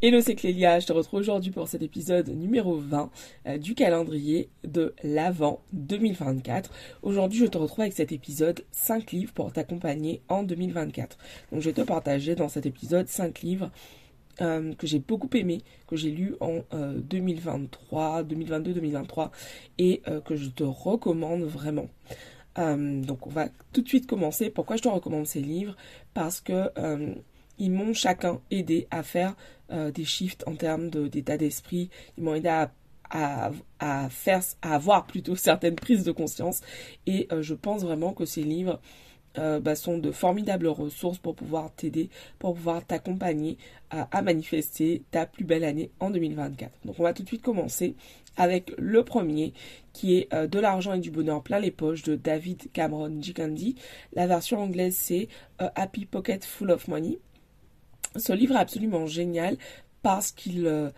Hello, c'est Clélia, je te retrouve aujourd'hui pour cet épisode numéro 20 euh, du calendrier de l'Avent 2024. Aujourd'hui, je te retrouve avec cet épisode 5 livres pour t'accompagner en 2024. Donc, je vais te partager dans cet épisode 5 livres euh, que j'ai beaucoup aimé, que j'ai lu en 2023, 2022, 2023 et euh, que je te recommande vraiment. donc, on va tout de suite commencer. Pourquoi je te recommande ces livres? Parce que ils m'ont chacun aidé à faire euh, des shifts en termes d'état d'esprit. Ils m'ont aidé à, faire, à avoir plutôt certaines prises de conscience. Et euh, je pense vraiment que ces livres euh, bah, sont de formidables ressources pour pouvoir t'aider, pour pouvoir t'accompagner à, manifester ta plus belle année en 2024. Donc on va tout de suite commencer avec le premier qui est De l'argent et du bonheur plein les poches de David Cameron Gikandi. La version anglaise c'est Happy Pocket Full of Money. Ce livre est absolument génial parce qu'il euh,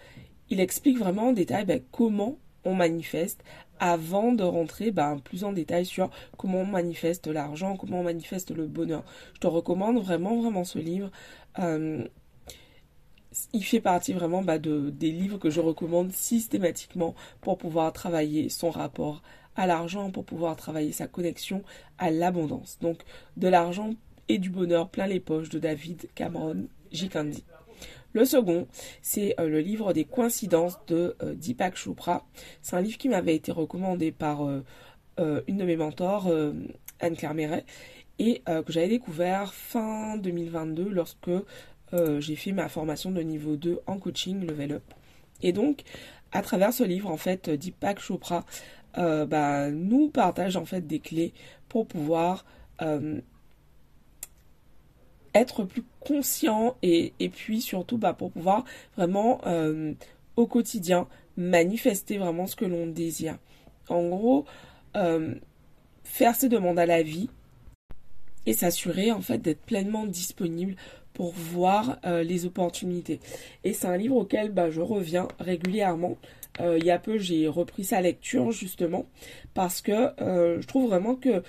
il explique vraiment en détail ben, comment on manifeste avant de rentrer ben, plus en détail sur comment on manifeste l'argent, comment on manifeste le bonheur. Je te recommande vraiment, vraiment ce livre. Euh, il fait partie vraiment ben, de, des livres que je recommande systématiquement pour pouvoir travailler son rapport à l'argent, pour pouvoir travailler sa connexion à l'abondance. Donc de l'argent et du bonheur plein les poches de David Cameron Le second, c'est euh, le livre des coïncidences de euh, Deepak Chopra. C'est un livre qui m'avait été recommandé par euh, une de mes mentors, Anne-Claire Méret, et que j'avais découvert fin 2022 lorsque j'ai fait ma formation de niveau 2 en coaching Level Up. Et donc, à travers ce livre, en fait, Deepak Chopra bah, nous partage en fait des clés pour pouvoir être plus conscient et, puis surtout bah, pour pouvoir vraiment euh, au quotidien manifester vraiment ce que l'on désire. En gros, euh, faire ses demandes à la vie et s'assurer en fait d'être pleinement disponible pour voir euh, les opportunités. Et c'est un livre auquel bah, je reviens régulièrement. il y a peu, j'ai repris sa lecture justement parce que je trouve vraiment que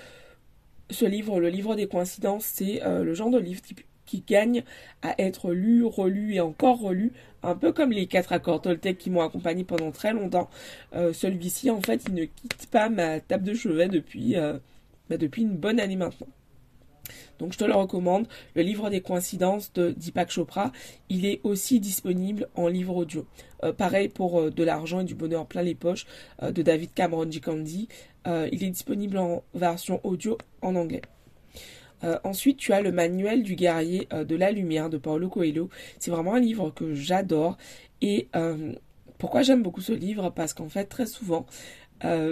ce livre, le livre des coïncidences, c'est euh, le genre de livre qui gagne à être lu, relu et encore relu, un peu comme les quatre accords Toltec qui m'ont accompagné pendant très longtemps. Euh, celui-ci, en fait, il ne quitte pas ma table de chevet depuis, euh, bah, depuis une bonne année maintenant. Donc je te le recommande, le livre des coïncidences de Deepak Chopra, il est aussi disponible en livre audio. pareil pour De l'argent et du bonheur plein les poches de David Cameron Gikandi. Euh, il est disponible en version audio en anglais. Euh, ensuite, tu as le manuel du guerrier euh, de la lumière de Paulo Coelho. C'est vraiment un livre que j'adore. Et pourquoi j'aime beaucoup ce livre? Parce qu'en fait, très souvent,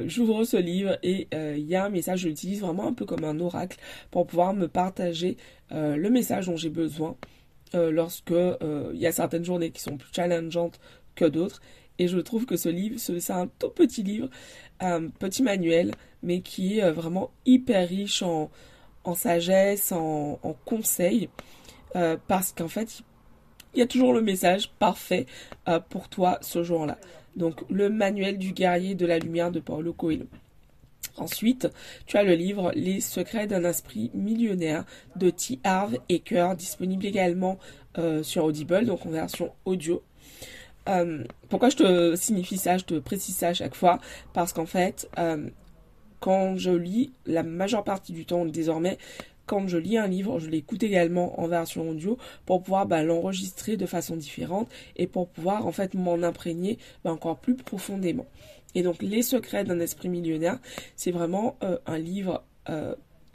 j'ouvre ce livre et il y a un message, je l'utilise vraiment un peu comme un oracle pour pouvoir me partager le message dont j'ai besoin lorsque il y a certaines journées qui sont plus challengeantes que d'autres. Et je trouve que ce livre, c'est un tout petit livre, un petit manuel, mais qui est euh, vraiment hyper riche en, sagesse, en, conseils, euh, parce qu'en fait, il y a toujours le message parfait euh, pour toi ce jour-là. Donc, le manuel du guerrier de la lumière de Paulo Coelho. Ensuite, tu as le livre Les secrets d'un esprit millionnaire de T. Harv Eker, disponible également sur Audible, donc en version audio. Euh, pourquoi je te signifie ça, je te précise ça à chaque fois Parce qu'en fait, euh, quand je lis, la majeure partie du temps désormais, quand je lis un livre, je l'écoute également en version audio pour pouvoir bah, l'enregistrer de façon différente et pour pouvoir en fait m'en imprégner bah, encore plus profondément. Et donc Les secrets d'un esprit millionnaire, c'est vraiment euh, un livre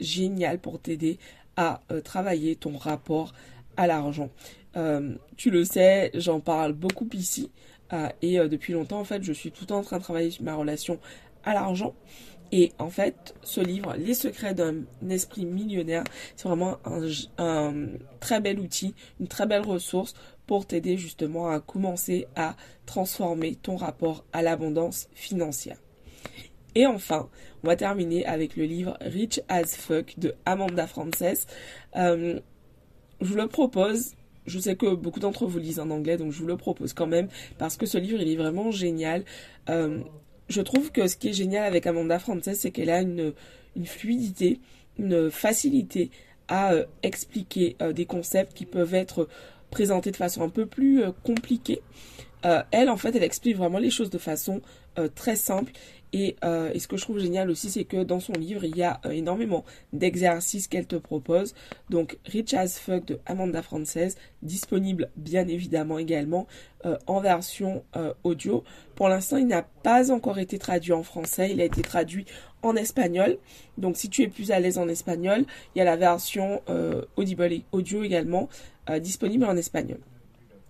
génial pour t'aider à travailler ton rapport à l'argent. Euh, tu le sais, j'en parle beaucoup ici. Euh, et euh, depuis longtemps, en fait, je suis tout le temps en train de travailler sur ma relation à l'argent. Et en fait, ce livre, Les secrets d'un esprit millionnaire, c'est vraiment un, très bel outil, une très belle ressource pour t'aider justement à commencer à transformer ton rapport à l'abondance financière. Et enfin, on va terminer avec le livre Rich as Fuck de Amanda Frances. je vous le propose je sais que beaucoup d'entre vous lisent en anglais, donc je vous le propose quand même, parce que ce livre, il est vraiment génial. Euh, je trouve que ce qui est génial avec Amanda Frances, c'est qu'elle a une, fluidité, une facilité à euh, expliquer euh, des concepts qui peuvent être présentée de façon un peu plus compliquée. Elle, en fait, elle explique vraiment les choses de façon très simple euh, et, ce que je trouve génial aussi, c'est que dans son livre, il y a euh, énormément d'exercices qu'elle te propose. Donc, Rich as Fuck de Amanda Frances, disponible bien évidemment également euh, en version audio. Pour l'instant, il n'a pas encore été traduit en français, il a été traduit en espagnol. Donc, si tu es plus à l'aise en espagnol, il y a la version audible et audio également disponible en espagnol.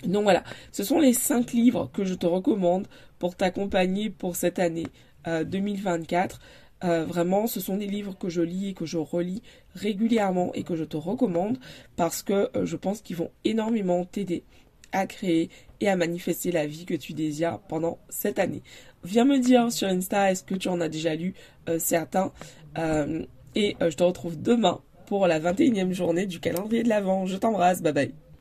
Donc voilà, ce sont les cinq livres que je te recommande pour t'accompagner pour cette année 2024. Euh, euh, vraiment, ce sont des livres que je lis et que je relis régulièrement et que je te recommande parce que euh, je pense qu'ils vont énormément t'aider à créer et à manifester la vie que tu désires pendant cette année. Viens me dire sur Insta est-ce que tu en as déjà lu certains et je te retrouve demain pour la 21e journée du calendrier de l'Avent. Je t'embrasse, bye bye.